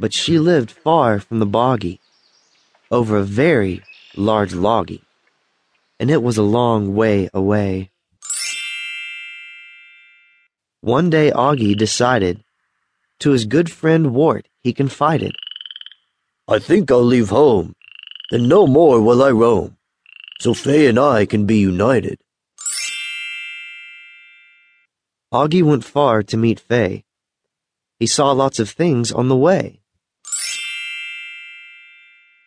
but she lived far from the boggy, over a very large loggy, and it was a long way away. One day Oggy decided. To his good friend Wart he confided. I think I'll leave home, then no more will I roam, so Fay and I can be united. Oggy went far to meet Fay. He saw lots of things on the way.